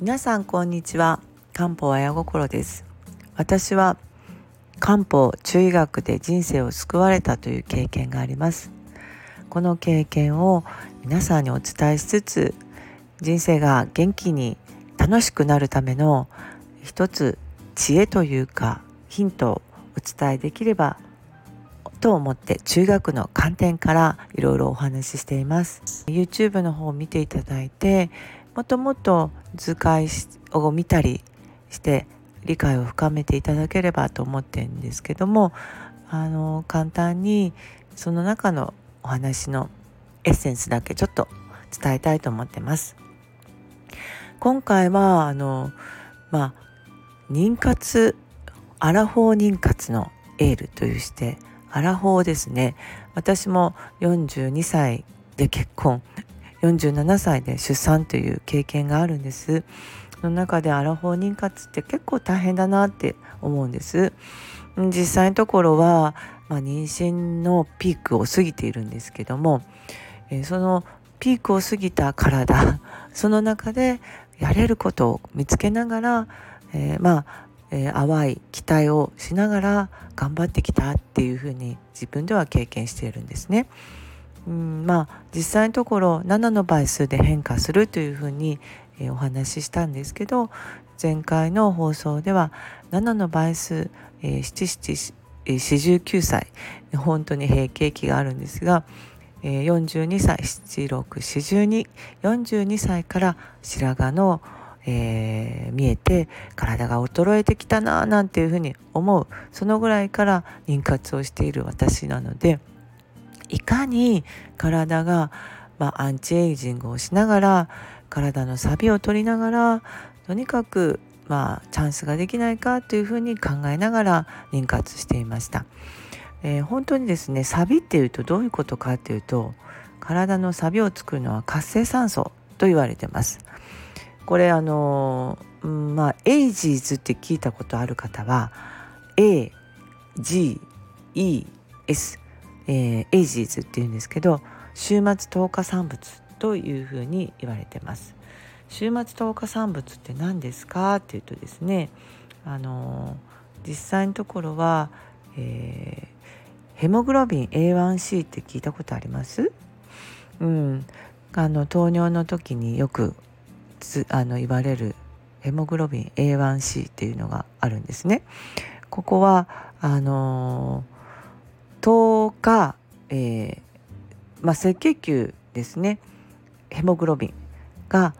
皆さんこんにちは。漢方綾心です。私は漢方中医学で人生を救われたという経験があります。この経験を皆さんにお伝えしつつ人生が元気に楽しくなるための一つ知恵というかヒントをお伝えできればと思って中学の観点からいろいろお話ししています。YouTube の方を見ていただいてもっともっと図解を見たりして理解を深めていただければと思ってるんですけどもあの簡単にその中のお話のエッセンスだけちょっと伝えたいと思ってます。今回はあのまあ妊活アラフォー妊活のエールというしてアラフォーですね私も42歳で結婚47歳で出産という経験があるんですその中でアラフォー妊活って結構大変だなって思うんです実際のところは、まあ、妊娠のピークを過ぎているんですけども、えー、そのピークを過ぎた体その中でやれることを見つけながら、えー、まあえー、淡い期待をしながら頑張ってきたっていうふうに自分では経験しているんですね。うんまあ実際のところ7の倍数で変化するというふうに、え、お話ししたんですけど前回の放送では7の倍数、えー、7 7 49歳本当に閉経期があるんですが、42歳764242歳から白髪のえー、見えて体が衰えてきたななんていうふうに思うそのぐらいから妊活をしている私なのでいかに体が、まあ、アンチエイジングをしながら体のサビを取りながらとにかくまあチャンスができないかというふうに考えながら妊活していました。えー、本当にですねサビっていうとどういうことかっていうと体のサビを作るのは活性酸素と言われてます。これあの、うん、まあ AGEs って聞いたことある方は AGES、えー、エイジーズっていうんですけど週末10日産物というふうに言われてます。週末10日産物って何ですかっていうとですねあの実際のところは、えー、ヘモグロビン A1C って聞いたことあります？うん、あの糖尿の時によくあの言われるヘモグロビン A1C っていうのがあるんですね。ここはあの糖化、えーまあ、赤血球ですね。ヘモグロビンが、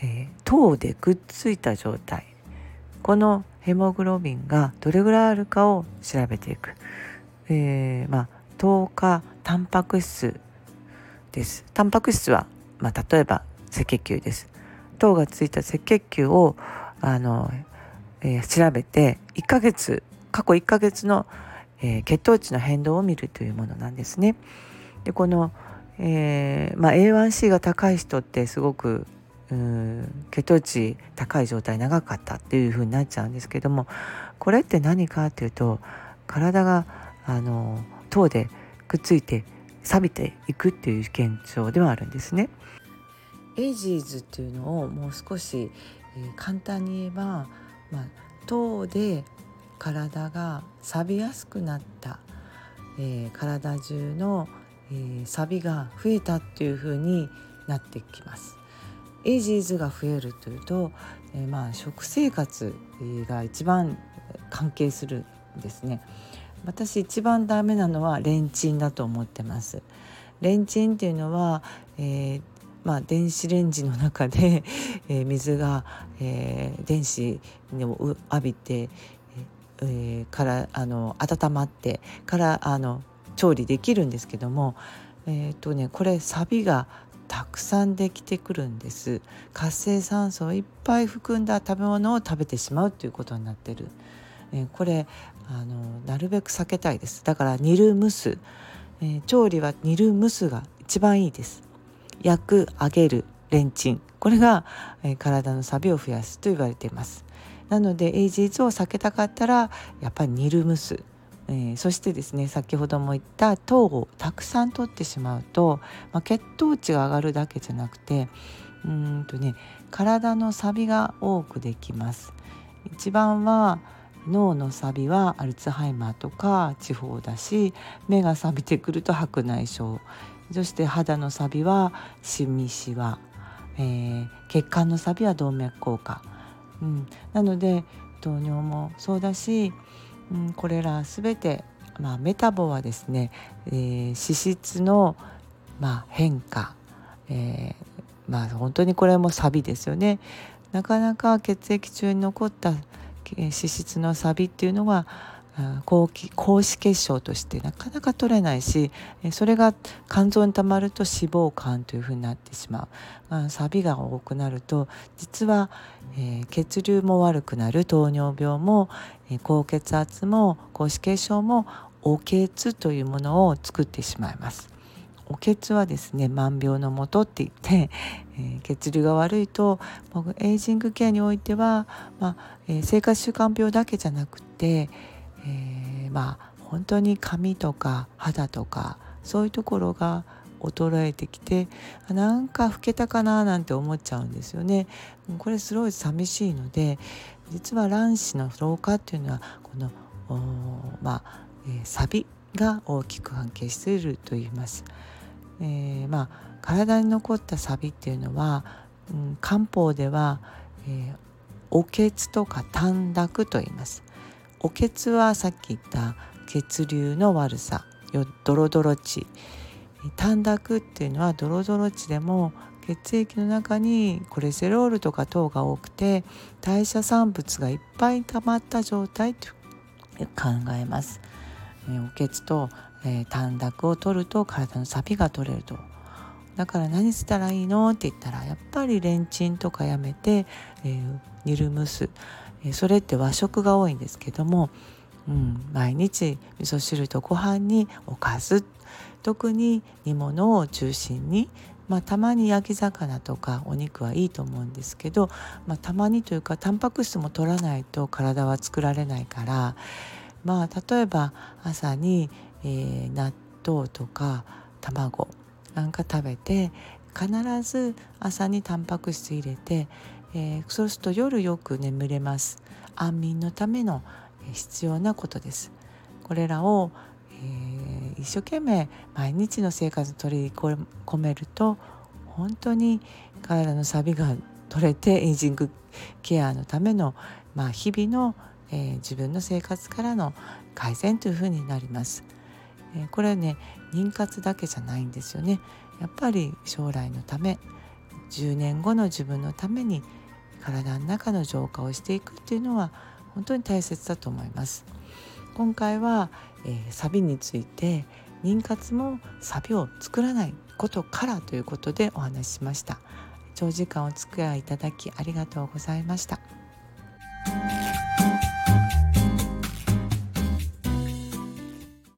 えー、糖でくっついた状態。このヘモグロビンがどれぐらいあるかを調べていく、えーまあ、糖化タンパク質です。タンパク質は、まあ、例えば赤血球です。糖がついた赤血球をあの、えー、調べて1ヶ月過去1ヶ月の、えー、血糖値の変動を見るというものなんですね。でこの、えーまあ、A1C が高い人ってすごくうん血糖値高い状態長かったっていう風になっちゃうんですけどもこれって何かっていうと体があの糖でくっついて錆びていくっていう現象ではあるんですね。 AGEs っていうのをもう少し、えー、簡単に言えば、まあ、糖で体が錆びやすくなった、えー、体中の、えー、錆びが増えたっていう風になってきます。 AGEs が増えるというと、えー、まあ食生活が一番関係するんですね。私一番ダメなのはレンチンだと思ってます。レンチンっていうのは、えー、まあ、電子レンジの中で、えー、水が、えー、電子を浴びて、えー、からあの温まってからあの調理できるんですけども、えーとね、これサビがたくさんできてくるんです。活性酸素をいっぱい含んだ食べ物を食べてしまうということになってる、えー、これあのなるべく避けたいです。だから煮る蒸す、えー、調理は煮る蒸すが一番いいです。焼く揚げるレンチン。これが、えー、体のサビを増やすと言われています。なので AGs を避けたかったらやっぱり煮る蒸す、えー、そしてですね先ほども言った糖をたくさん取ってしまうと、まあ、血糖値が上がるだけじゃなくてうんとね体のサビが多くできます。一番は脳のサビはアルツハイマーとか地方だし目が錆びてくると白内障。そして肌のサビはシミシワ、えー、血管のサビは動脈硬化、うん、なので糖尿もそうだし、うん、これら全て、まあ、メタボはですね、えー、脂質の、まあ、変化、えー、まあ本当にこれもサビですよね。なかなか血液中に残った脂質のサビっていうのは高高脂血症としてなかなか取れないしそれが肝臓にたまると脂肪肝というふうになってしまうサビが多くなると実は、えー、血流も悪くなる糖尿病も、えー、高血圧も高脂血症もお血というものを作ってしまいます。お血はですね万病のもとって言って、えー、血流が悪いと僕エイジングケアにおいては、まあえー、生活習慣病だけじゃなくて、えー、まあ本当に髪とか肌とかそういうところが衰えてきてなんか老けたかななんて思っちゃうんですよね。これすごい寂しいので実は卵子の老化っていうのはこのまあ、えー、サビが大きく関係していると言います。えー、まあ体に残ったサビっていうのは、うん、漢方では、えー、おけつとか短絡と言います。おけつはさっき言った血流の悪さドロドロ値。短絡っていうのはドロドロ値でも血液の中にコレステロールとか糖が多くて代謝産物がいっぱい溜まった状態と考えます。おけつと、えー、短絡を取ると体のサビが取れると。だから何したらいいの？って言ったらやっぱりレンチンとかやめて、えー、煮る蒸す、それって和食が多いんですけども、うん、毎日味噌汁とご飯におかず特に煮物を中心にまあ、たまに焼き魚とかお肉はいいと思うんですけど、まあ、たまにというかタンパク質も取らないと体は作られないからまあ例えば朝に、えー、納豆とか卵なんか食べて必ず朝にタンパク質入れて、えー、そうすると夜よく眠れます安眠のための必要なことですこれらを、えー、一生懸命毎日の生活に取り込めると本当に体のサビが取れてエイジングケアのための、まあ、日々のえー、自分の生活からの改善というふうになります。えー、これはね妊活だけじゃないんですよね。やっぱり将来のため10年後の自分のために体の中の浄化をしていくっていうのは本当に大切だと思います。今回は、えー、サビについて妊活もサビを作らないことからということでお話ししました。長時間お付き合いいただきありがとうございました。